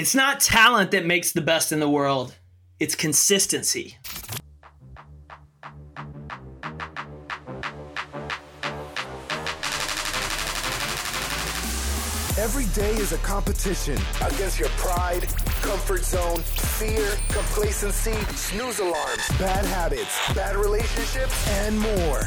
It's not talent that makes the best in the world, it's consistency. Every day is a competition against your pride, comfort zone, fear, complacency, snooze alarms, bad habits, bad relationships, and more.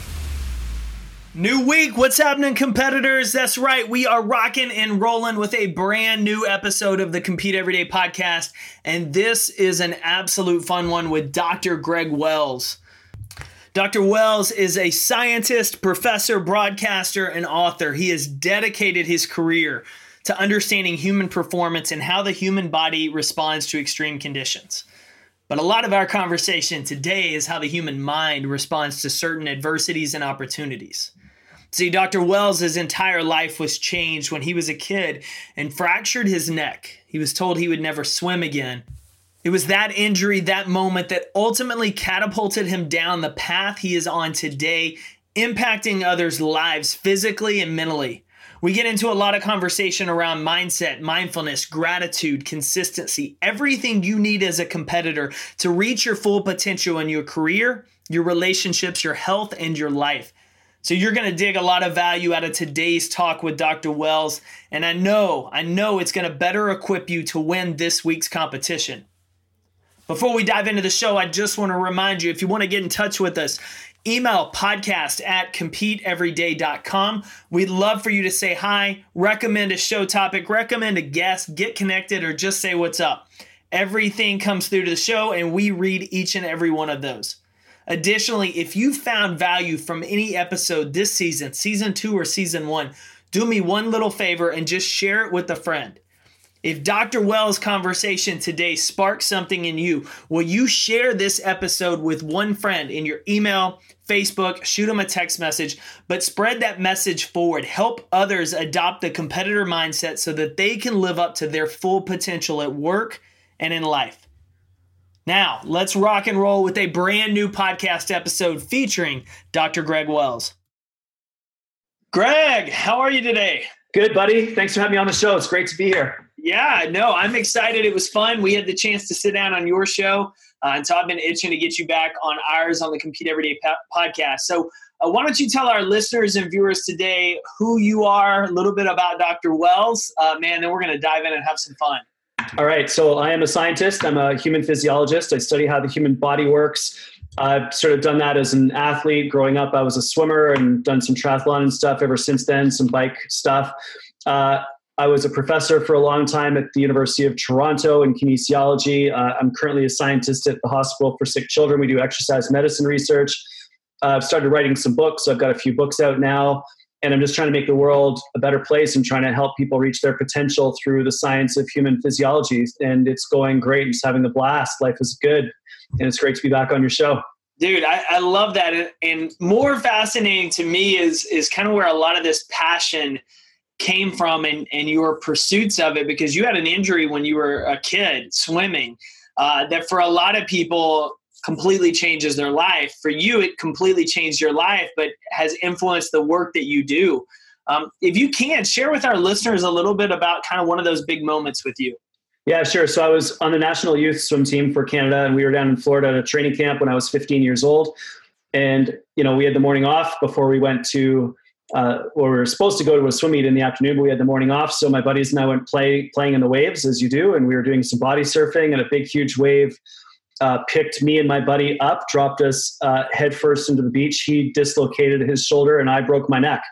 New week, what's happening, competitors? That's right, we are rocking and rolling with a brand new episode of the Compete Everyday podcast, and this is an absolute fun one with Dr. Greg Wells. Dr. Wells is a scientist, professor, broadcaster, and author. He has dedicated his career to understanding human performance and how the human body responds to extreme conditions. But a lot of our conversation today is how the human mind responds to certain adversities and opportunities. See, Dr. Wells' entire life was changed when he was a kid and fractured his neck. He was told he would never swim again. It was that injury, that moment, that ultimately catapulted him down the path he is on today, impacting others' lives physically and mentally. We get into a lot of conversation around mindset, mindfulness, gratitude, consistency, everything you need as a competitor to reach your full potential in your career, your relationships, your health, and your life. So you're going to dig a lot of value out of today's talk with Dr. Wells, and I know, I know it's going to better equip you to win this week's competition. Before we dive into the show, I just want to remind you if you want to get in touch with us, email podcast at competeeveryday.com. We'd love for you to say hi, recommend a show topic, recommend a guest, get connected, or just say what's up. Everything comes through to the show, and we read each and every one of those. Additionally, if you found value from any episode this season, season two or season one, do me one little favor and just share it with a friend. If Dr. Wells' conversation today sparks something in you, will you share this episode with one friend in your email, Facebook, shoot them a text message, but spread that message forward. Help others adopt the competitor mindset so that they can live up to their full potential at work and in life. Now, let's rock and roll with a brand new podcast episode featuring Dr. Greg Wells. Greg, how are you today? Good, buddy. Thanks for having me on the show. It's great to be here. Yeah, no, I'm excited. It was fun. We had the chance to sit down on your show. Uh, and so I've been itching to get you back on ours on the Compete Everyday podcast. So, uh, why don't you tell our listeners and viewers today who you are, a little bit about Dr. Wells, uh, man, then we're going to dive in and have some fun. All right. So I am a scientist. I'm a human physiologist. I study how the human body works. I've sort of done that as an athlete. Growing up, I was a swimmer and done some triathlon and stuff ever since then, some bike stuff. Uh, I was a professor for a long time at the University of Toronto in kinesiology. Uh, I'm currently a scientist at the Hospital for Sick Children. We do exercise medicine research. Uh, I've started writing some books. So I've got a few books out now and I'm just trying to make the world a better place and trying to help people reach their potential through the science of human physiology. And it's going great. I'm just having a blast. Life is good, and it's great to be back on your show. Dude, I, I love that. And more fascinating to me is is kind of where a lot of this passion came from and, and your pursuits of it because you had an injury when you were a kid swimming. Uh, that for a lot of people completely changes their life. For you, it completely changed your life, but has influenced the work that you do. Um, if you can, share with our listeners a little bit about kind of one of those big moments with you. Yeah, sure. So I was on the national youth swim team for Canada, and we were down in Florida at a training camp when I was 15 years old. And you know, we had the morning off before we went to, uh, or we were supposed to go to a swim meet in the afternoon, but we had the morning off. So my buddies and I went play playing in the waves as you do, and we were doing some body surfing, and a big, huge wave uh, picked me and my buddy up, dropped us uh, headfirst into the beach. He dislocated his shoulder, and I broke my neck,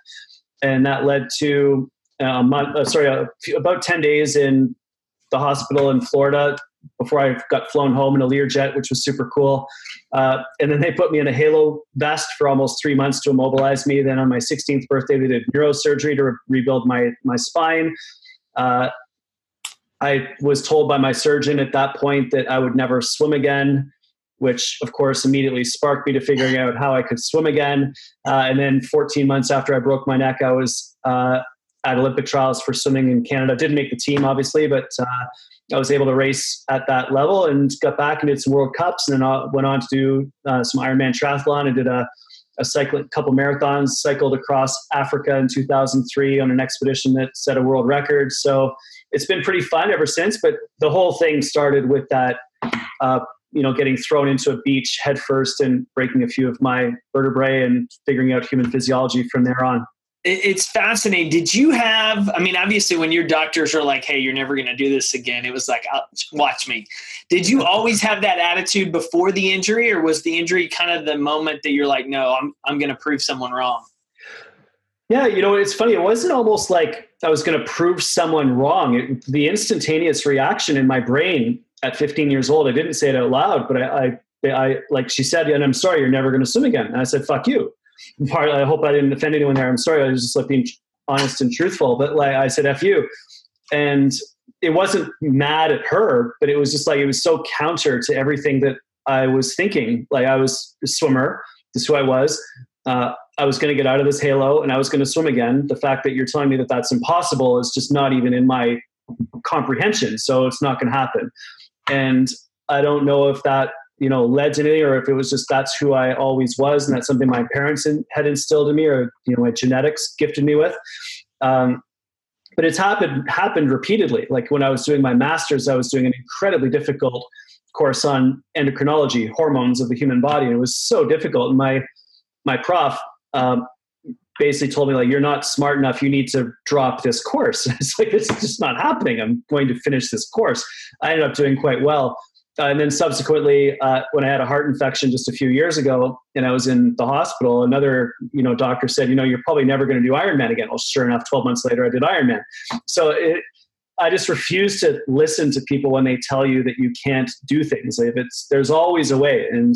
and that led to uh, a month. Uh, sorry, uh, about ten days in the hospital in Florida before I got flown home in a Learjet, which was super cool. Uh, and then they put me in a halo vest for almost three months to immobilize me. Then on my 16th birthday, they did neurosurgery to re- rebuild my my spine. I was told by my surgeon at that point that I would never swim again, which of course immediately sparked me to figuring out how I could swim again. Uh, and then 14 months after I broke my neck, I was uh, at Olympic trials for swimming in Canada. Didn't make the team, obviously, but uh, I was able to race at that level and got back and did some World Cups, and then went on to do uh, some Ironman triathlon. I did a a cycle, couple marathons, cycled across Africa in 2003 on an expedition that set a world record. So it's been pretty fun ever since. But the whole thing started with that, uh, you know, getting thrown into a beach headfirst and breaking a few of my vertebrae and figuring out human physiology from there on it's fascinating. Did you have? I mean, obviously, when your doctors are like, "Hey, you're never going to do this again," it was like, "Watch me." Did you always have that attitude before the injury, or was the injury kind of the moment that you're like, "No, I'm I'm going to prove someone wrong"? Yeah, you know, it's funny. It wasn't almost like I was going to prove someone wrong. It, the instantaneous reaction in my brain at 15 years old, I didn't say it out loud, but I, I, I like she said, and I'm sorry, you're never going to swim again. And I said, "Fuck you." part I hope I didn't offend anyone there. I'm sorry. I was just like being honest and truthful. But like I said, F you. And it wasn't mad at her, but it was just like it was so counter to everything that I was thinking. Like I was a swimmer. This is who I was. Uh, I was going to get out of this halo and I was going to swim again. The fact that you're telling me that that's impossible is just not even in my comprehension. So it's not going to happen. And I don't know if that you know led to anything or if it was just that's who i always was and that's something my parents in, had instilled in me or you know my genetics gifted me with um, but it's happened happened repeatedly like when i was doing my master's i was doing an incredibly difficult course on endocrinology hormones of the human body and it was so difficult and my my prof um, basically told me like you're not smart enough you need to drop this course it's like it's just not happening i'm going to finish this course i ended up doing quite well uh, and then subsequently, uh, when I had a heart infection just a few years ago, and I was in the hospital, another you know doctor said, you know, you're probably never going to do Ironman again. Well, sure enough, 12 months later, I did Ironman. So it, I just refuse to listen to people when they tell you that you can't do things. If it's there's always a way. And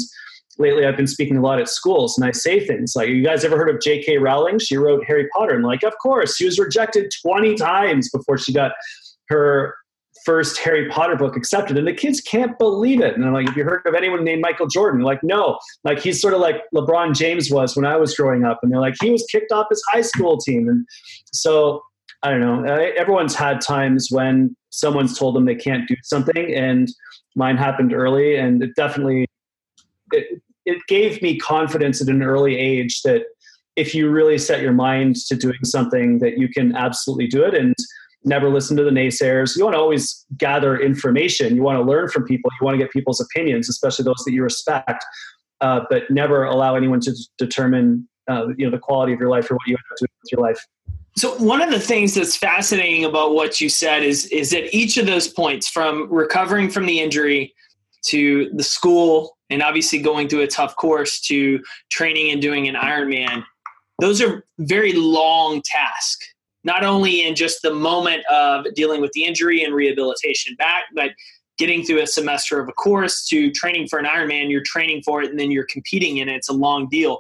lately, I've been speaking a lot at schools, and I say things like, "You guys ever heard of J.K. Rowling? She wrote Harry Potter." And like, of course, she was rejected 20 times before she got her first Harry Potter book accepted, and the kids can't believe it. And I'm like, have you heard of anyone named Michael Jordan? Like, no. Like he's sort of like LeBron James was when I was growing up, and they're like, he was kicked off his high school team, and so I don't know. Everyone's had times when someone's told them they can't do something, and mine happened early, and it definitely it, it gave me confidence at an early age that if you really set your mind to doing something, that you can absolutely do it, and never listen to the naysayers. You want to always gather information. You want to learn from people. You want to get people's opinions, especially those that you respect. Uh, but never allow anyone to determine uh, you know the quality of your life or what you end up doing with your life. So one of the things that's fascinating about what you said is is that each of those points, from recovering from the injury to the school, and obviously going through a tough course to training and doing an Ironman, those are very long tasks not only in just the moment of dealing with the injury and rehabilitation back, but getting through a semester of a course to training for an Ironman, you're training for it and then you're competing in it. It's a long deal.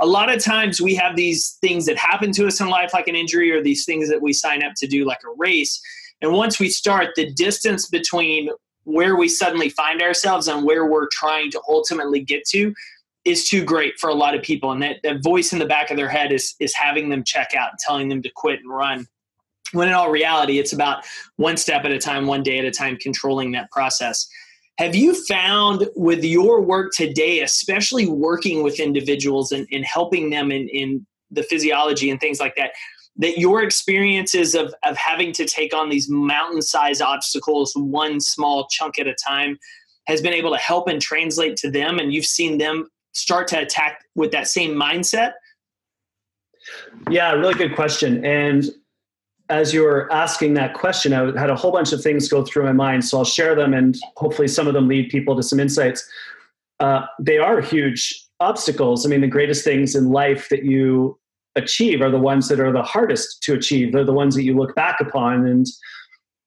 A lot of times we have these things that happen to us in life, like an injury, or these things that we sign up to do, like a race. And once we start, the distance between where we suddenly find ourselves and where we're trying to ultimately get to is too great for a lot of people. And that, that voice in the back of their head is is having them check out and telling them to quit and run. When in all reality it's about one step at a time one day at a time controlling that process. Have you found with your work today especially working with individuals and, and helping them in, in the physiology and things like that that your experiences of, of having to take on these mountain sized obstacles one small chunk at a time has been able to help and translate to them and you've seen them start to attack with that same mindset? Yeah, really good question. And as you were asking that question, I had a whole bunch of things go through my mind. So I'll share them and hopefully some of them lead people to some insights. Uh, they are huge obstacles. I mean, the greatest things in life that you achieve are the ones that are the hardest to achieve. They're the ones that you look back upon and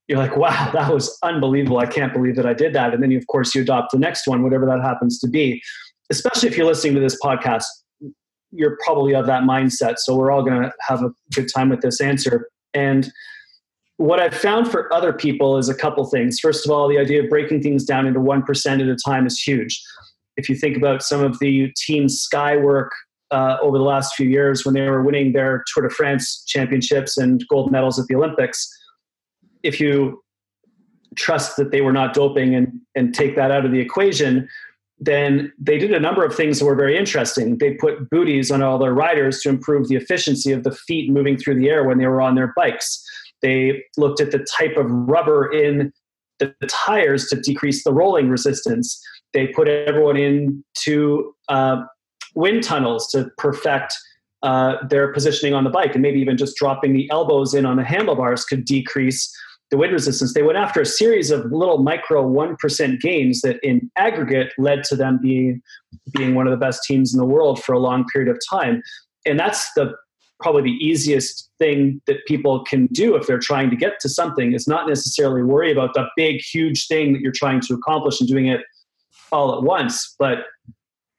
you're like, wow, that was unbelievable. I can't believe that I did that. And then, you, of course, you adopt the next one, whatever that happens to be especially if you're listening to this podcast, you're probably of that mindset. So we're all going to have a good time with this answer. And what I've found for other people is a couple things. First of all, the idea of breaking things down into 1% at a time is huge. If you think about some of the Team Sky work uh, over the last few years when they were winning their Tour de France championships and gold medals at the Olympics, if you trust that they were not doping and, and take that out of the equation, then they did a number of things that were very interesting. They put booties on all their riders to improve the efficiency of the feet moving through the air when they were on their bikes. They looked at the type of rubber in the, tires to decrease the rolling resistance. They put everyone into uh, wind tunnels to perfect uh, their positioning on the bike, and maybe even just dropping the elbows in on the handlebars could decrease the wind resistance. They went after a series of little micro 1% gains that in aggregate led to them being, being one of the best teams in the world for a long period of time. And that's the probably the easiest thing that people can do if they're trying to get to something is not necessarily worry about the big huge thing that you're trying to accomplish and doing it all at once but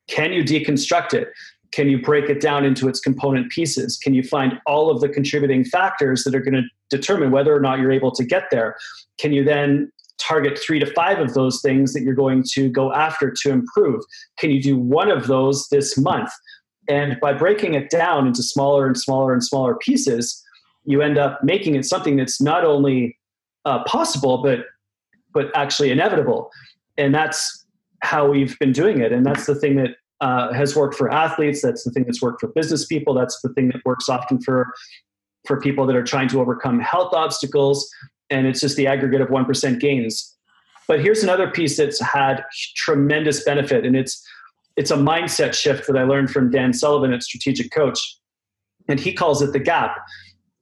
can you deconstruct it? Can you break it down into its component pieces? Can you find all of the contributing factors that are going to determine whether or not you're able to get there? Can you then target three to five of those things that you're going to go after to improve? Can you do one of those this month? And by breaking it down into smaller and smaller and smaller pieces, you end up making it something that's not only uh, possible, but but actually inevitable. And that's how we've been doing it. And that's the thing that uh, has worked for athletes. That's the thing that's worked for business people. That's the thing that works often for for people that are trying to overcome health obstacles. And it's just the aggregate of one percent gains. But here's another piece that's had tremendous benefit, and it's it's a mindset shift that I learned from Dan Sullivan at Strategic Coach. And he calls it the gap.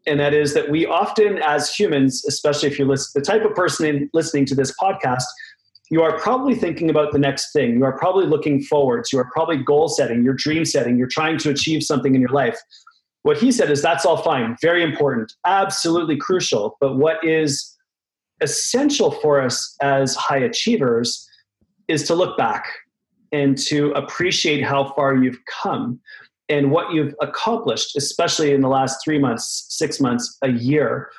And that is that we often, as humans, especially if you're the type of person listening to this podcast, you are probably thinking about the next thing. You are probably looking forwards. You are probably goal setting, you're dream setting, you're trying to achieve something in your life. What he said is that's all fine, very important, absolutely crucial. But what is essential for us as high achievers is to look back and to appreciate how far you've come and what you've accomplished, especially in the last three months, six months, a year.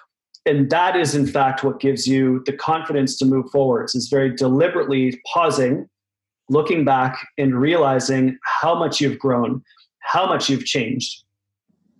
And that is, in fact, what gives you the confidence to move forwards, is very deliberately pausing, looking back, and realizing how much you've grown, how much you've changed.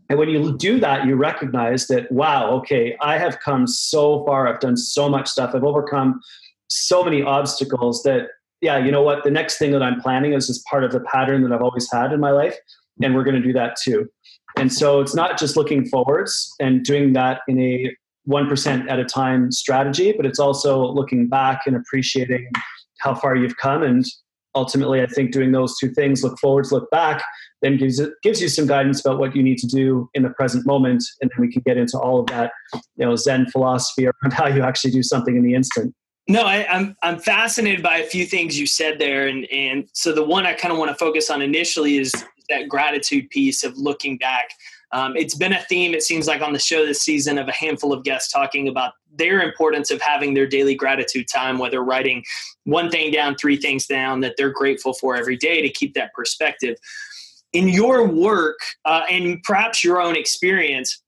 And when you do that, you recognize that, wow, okay, I have come so far. I've done so much stuff. I've overcome so many obstacles that yeah, you know what? The next thing that I'm planning is just part of the pattern that I've always had in my life. And we're going to do that too. And so it's not just looking forwards and doing that in a 1% at a time strategy, but it's also looking back and appreciating how far you've come. And ultimately, I think doing those two things, look forwards, look back, then gives, it, gives you some guidance about what you need to do in the present moment. And then we can get into all of that, you know, Zen philosophy around how you actually do something in the instant. No, I, am I'm, I'm fascinated by a few things you said there, and and so the one I kind of want to focus on initially is that gratitude piece of looking back. Um, it's been a theme, it seems like, on the show this season of a handful of guests talking about their importance of having their daily gratitude time, whether writing one thing down, three things down that they're grateful for every day to keep that perspective. In your work uh, and perhaps your own experience,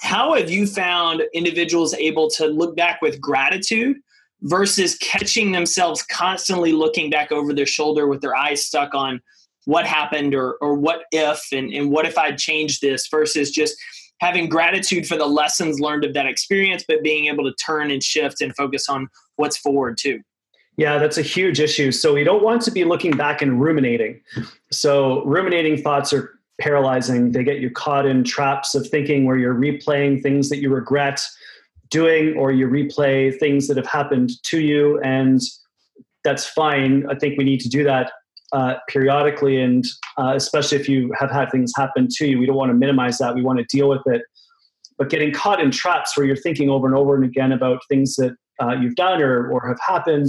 how have you found individuals able to look back with gratitude versus catching themselves constantly looking back over their shoulder with their eyes stuck on what happened or, or what if and, and what if I'd changed this versus just having gratitude for the lessons learned of that experience, but being able to turn and shift and focus on what's forward too. Yeah, that's a huge issue. So we don't want to be looking back and ruminating. So ruminating thoughts are paralyzing. They get you caught in traps of thinking where you're replaying things that you regret doing or you replay things that have happened to you and that's fine i think we need to do that uh, periodically and uh, especially if you have had things happen to you we don't want to minimize that we want to deal with it but getting caught in traps where you're thinking over and over and again about things that uh, you've done or, or have happened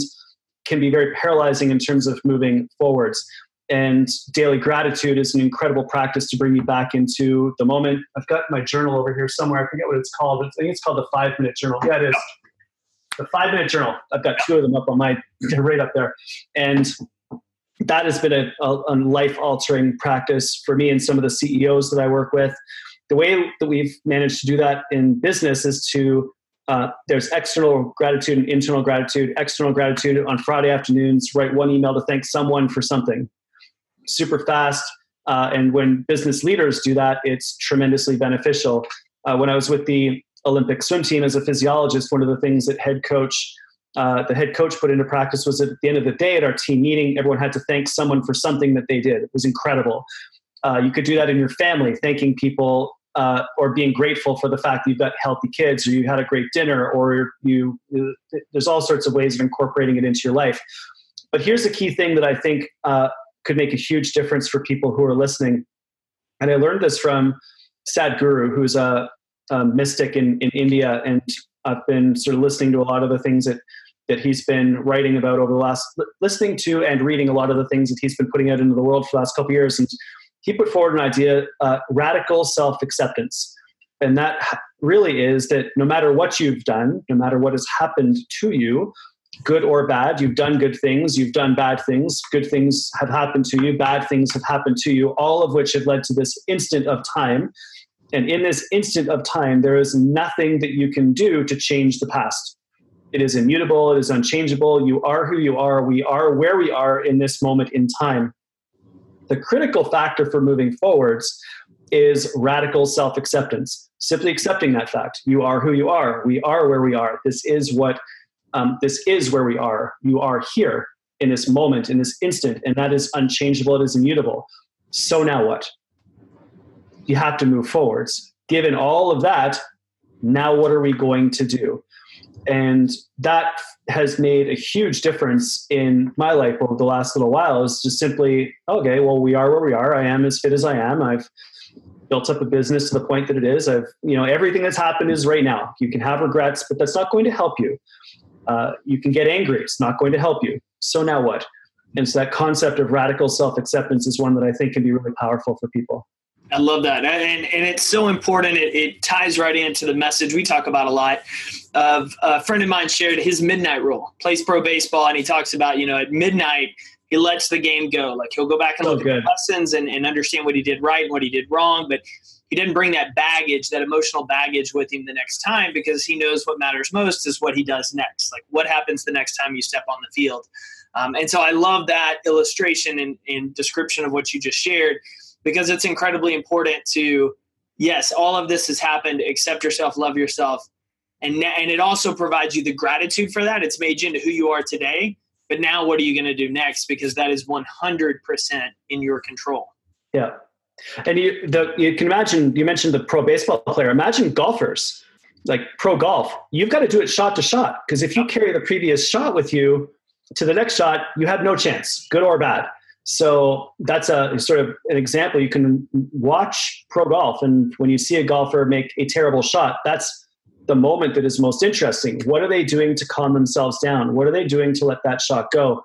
can be very paralyzing in terms of moving forwards and daily gratitude is an incredible practice to bring you back into the moment. I've got my journal over here somewhere. I forget what it's called. I think it's called the five minute journal. Yeah, it is. The five minute journal. I've got two of them up on my right up there. And that has been a, a, a life altering practice for me and some of the CEOs that I work with. The way that we've managed to do that in business is to uh, there's external gratitude and internal gratitude. External gratitude on Friday afternoons, write one email to thank someone for something. Super fast. Uh, and when business leaders do that, it's tremendously beneficial. Uh, when I was with the Olympic swim team as a physiologist, one of the things that head coach, uh, the head coach put into practice was at the end of the day at our team meeting, everyone had to thank someone for something that they did. It was incredible. Uh, you could do that in your family, thanking people uh, or being grateful for the fact that you've got healthy kids or you had a great dinner or you, there's all sorts of ways of incorporating it into your life. But here's the key thing that I think uh, could make a huge difference for people who are listening. And I learned this from Sadhguru, who's a, a mystic in, in India. And I've been sort of listening to a lot of the things that that he's been writing about over the last listening to and reading a lot of the things that he's been putting out into the world for the last couple years and he put forward an idea uh, radical self acceptance. And that really is that no matter what you've done, no matter what has happened to you, good or bad, you've done good things, you've done bad things, good things have happened to you, bad things have happened to you, all of which have led to this instant of time. And in this instant of time, there is nothing that you can do to change the past. It is immutable, it is unchangeable. You are who you are. We are where we are in this moment in time. The critical factor for moving forwards is radical self acceptance. Simply accepting that fact. You are who you are. We are where we are. This is what, um, this is where we are. You are here in this moment, in this instant, and that is unchangeable. It is immutable. So now what? You have to move forwards. Given all of that, now what are we going to do? And that has made a huge difference in my life over the last little while is just simply, okay, well, we are where we are. I am as fit as I am. I've built up a business to the point that it is. I've, you know, everything that's happened is right now. You can have regrets, but that's not going to help you. Uh, you can get angry. It's not going to help you. So now what? And so that concept of radical self acceptance is one that I think can be really powerful for people. I love that. And, and it's so important. It, it ties right into the message we talk about a lot. Of a friend of mine shared his midnight rule, plays pro baseball, and he talks about, you know, at midnight, he lets the game go. Like he'll go back and look at the lessons and, and understand what he did right and what he did wrong. But he didn't bring that baggage, that emotional baggage with him the next time because he knows what matters most is what he does next. Like what happens the next time you step on the field. Um, and so I love that illustration and, and description of what you just shared because it's incredibly important to yes all of this has happened accept yourself love yourself. And and it also provides you the gratitude for that. It's made you into who you are today. But now what are you going to do next? Because that is 100% in your control. Yeah. And you the, you can imagine you mentioned the pro baseball player. Imagine golfers like pro golf. You've got to do it shot to shot because if you carry the previous shot with you to the next shot you have no chance good or bad so that's a sort of an example. You can watch pro golf, and when you see a golfer make a terrible shot, that's the moment that is most interesting. What are they doing to calm themselves down? What are they doing to let that shot go?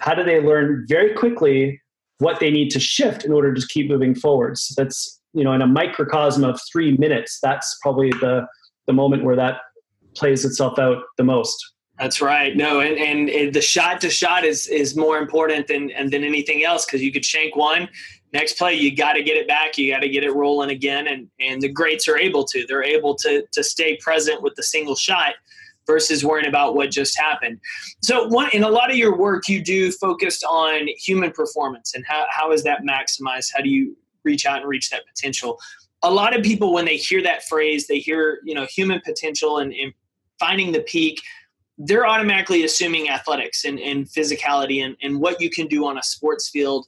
How do they learn very quickly what they need to shift in order to keep moving forwards? That's you know in a microcosm of three minutes. That's probably the the moment where that plays itself out the most. That's right. No, and, and, the shot to shot is is more important than and than anything else because you could shank one. Next play, you got to get it back. You got to get it rolling again, and and the greats are able to. They're able to to stay present with the single shot versus worrying about what just happened. So, one in a lot of your work, you do focused on human performance and how how is that maximized? How do you reach out and reach that potential? A lot of people, when they hear that phrase, they hear you know human potential and, and finding the peak they're automatically assuming athletics and, and physicality and, and what you can do on a sports field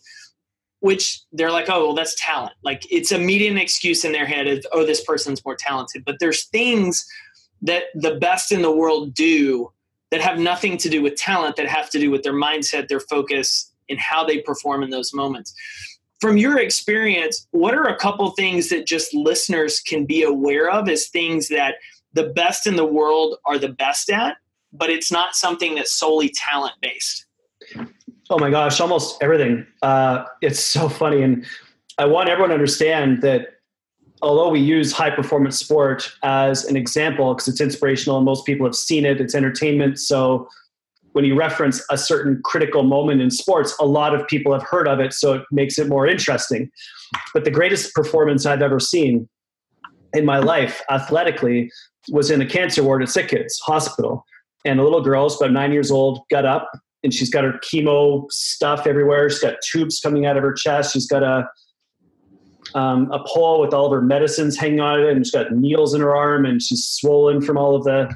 which they're like oh well that's talent. Like it's a an excuse in their head of oh this person's more talented. But there's things that the best in the world do that have nothing to do with talent that have to do with their mindset their focus and how they perform in those moments. From your experience what are a couple things that just listeners can be aware of as things that the best in the world are the best at but it's not something that's solely talent based. Oh my gosh, almost everything. Uh, it's so funny. And I want everyone to understand that although we use high performance sport as an example because it's inspirational and most people have seen it, it's entertainment. So when you reference a certain critical moment in sports, a lot of people have heard of it. So it makes it more interesting. But the greatest performance I've ever seen in my life athletically was in a cancer ward at Sick Kids Hospital. And a little girl, about nine years old, got up and she's got her chemo stuff everywhere. She's got tubes coming out of her chest. She's got a um, a pole with all of her medicines hanging on it, and she's got needles in her arm, and she's swollen from all of the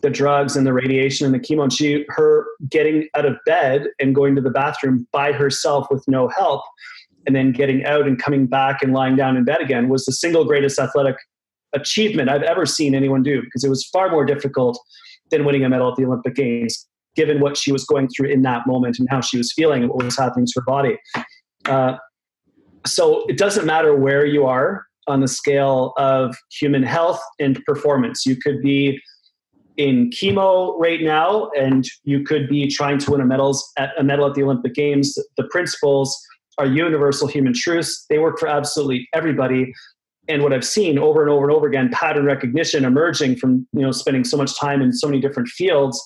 the drugs and the radiation and the chemo. And she, her getting out of bed and going to the bathroom by herself with no help, and then getting out and coming back and lying down in bed again was the single greatest athletic achievement I've ever seen anyone do because it was far more difficult than winning a medal at the Olympic Games, given what she was going through in that moment and how she was feeling and what was happening to her body. Uh, so it doesn't matter where you are on the scale of human health and performance. You could be in chemo right now, and you could be trying to win a medals at a medal at the Olympic Games. The principles are universal human truths. They work for absolutely everybody. And what I've seen over and over and over again, pattern recognition emerging from you know spending so much time in so many different fields,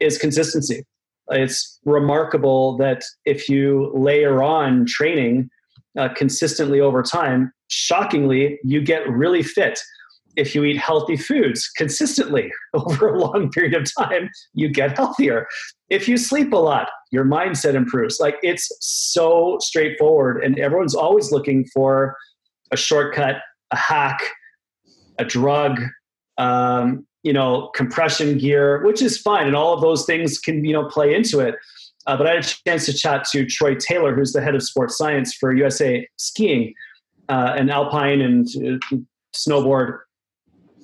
is consistency. It's remarkable that if you layer on training uh, consistently over time, shockingly, you get really fit. If you eat healthy foods consistently over a long period of time, you get healthier. If you sleep a lot, your mindset improves. Like it's so straightforward, and everyone's always looking for a shortcut, a hack, a drug, um, you know, compression gear, which is fine, and all of those things can you know play into it. Uh, but I had a chance to chat to Troy Taylor, who's the head of sports science for USA Skiing uh, and Alpine and uh, snowboard.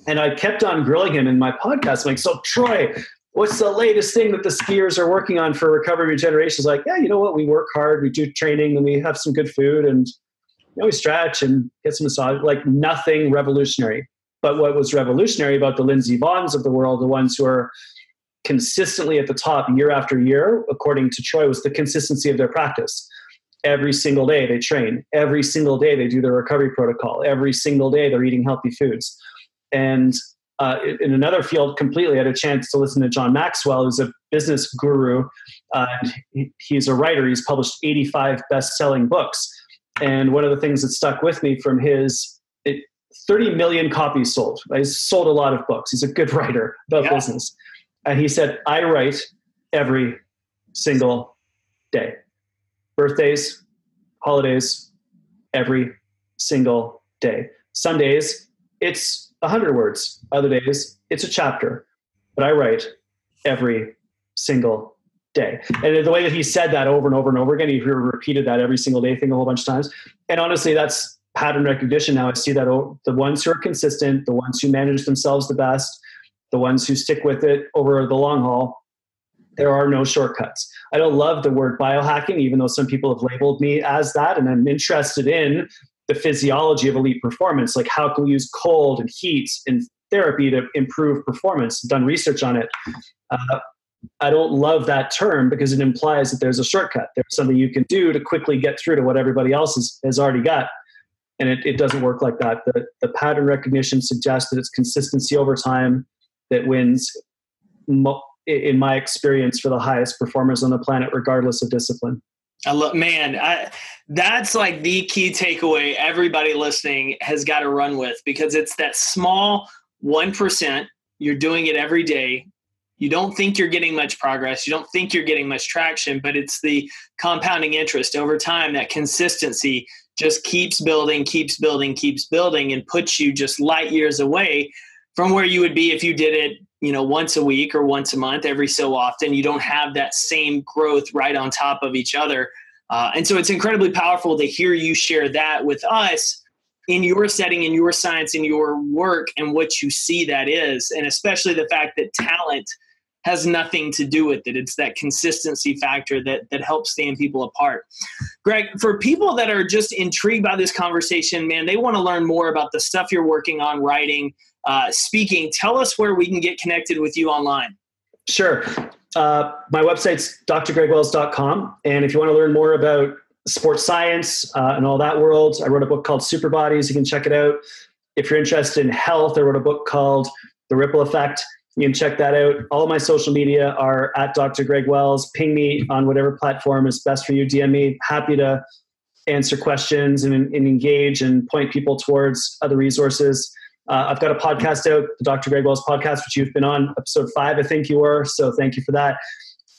And I kept on grilling him in my podcast. I'm like, so Troy, what's the latest thing that the skiers are working on for recovery regeneration? He's like, yeah, you know what? We work hard, we do training, and we have some good food, and know, we stretch and get some massage. Like nothing revolutionary. But what was revolutionary about the Lindsey Vonns of the world, the ones who are consistently at the top year after year, according to Troy, was the consistency of their practice. Every single day they train. Every single day they do their recovery protocol. Every single day they're eating healthy foods. And uh, in another field completely, I had a chance to listen to John Maxwell, who's a business guru. Uh, he's a writer. He's published 85 best-selling books. And one of the things that stuck with me from his it, 30 million copies sold. He's sold a lot of books. He's a good writer about yeah. business. And he said, I write every single day. Birthdays, holidays, every single day. Some days it's 100 words, other days it's a chapter, but I write every single day. And the way that he said that over and over and over again, he repeated that every single day thing a whole bunch of times. And honestly, that's pattern recognition now. I see that the ones who are consistent, the ones who manage themselves the best, the ones who stick with it over the long haul, there are no shortcuts. I don't love the word biohacking, even though some people have labeled me as that. And I'm interested in the physiology of elite performance. Like, how can we use cold and heat and therapy to improve performance? Done research on it. Uh, I don't love that term because it implies that there's a shortcut. There's something you can do to quickly get through to what everybody else has, has already got. And it, it doesn't work like that. The, the pattern recognition suggests that it's consistency over time that wins, in my experience, for the highest performers on the planet, regardless of discipline. I love, man, I, that's like the key takeaway everybody listening has got to run with because it's that small 1%. You're doing it every day. You don't think you're getting much progress. You don't think you're getting much traction, but it's the compounding interest over time, that consistency just keeps building, keeps building, keeps building, and puts you just light years away from where you would be if you did it you know once a week or once a month every so often you don't have that same growth right on top of each other uh, and so it's incredibly powerful to hear you share that with us in your setting in your science in your work and what you see that is and especially the fact that talent has nothing to do with it it's that consistency factor that that helps stand people apart greg for people that are just intrigued by this conversation man they want to learn more about the stuff you're working on writing uh, speaking. Tell us where we can get connected with you online. Sure. Uh, my website's drgregwells.com. And if you want to learn more about sports science uh, and all that world, I wrote a book called Super Bodies. You can check it out. If you're interested in health, I wrote a book called The Ripple Effect. You can check that out. All of my social media are at Dr. Greg Wells. Ping me on whatever platform is best for you. DM me. Happy to answer questions and, and engage and point people towards other resources. Uh, I've got a podcast out, the Dr. Greg Wells podcast, which you've been on, episode five, I think you were. So thank you for that.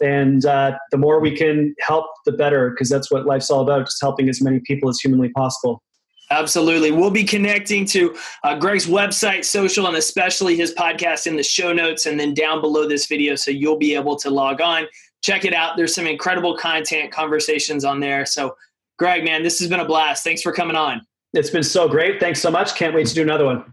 And uh, the more we can help, the better, because that's what life's all about, just helping as many people as humanly possible. Absolutely. We'll be connecting to uh, Greg's website, social, and especially his podcast in the show notes and then down below this video. So you'll be able to log on, check it out. There's some incredible content, conversations on there. So, Greg, man, this has been a blast. Thanks for coming on. It's been so great. Thanks so much. Can't wait to do another one.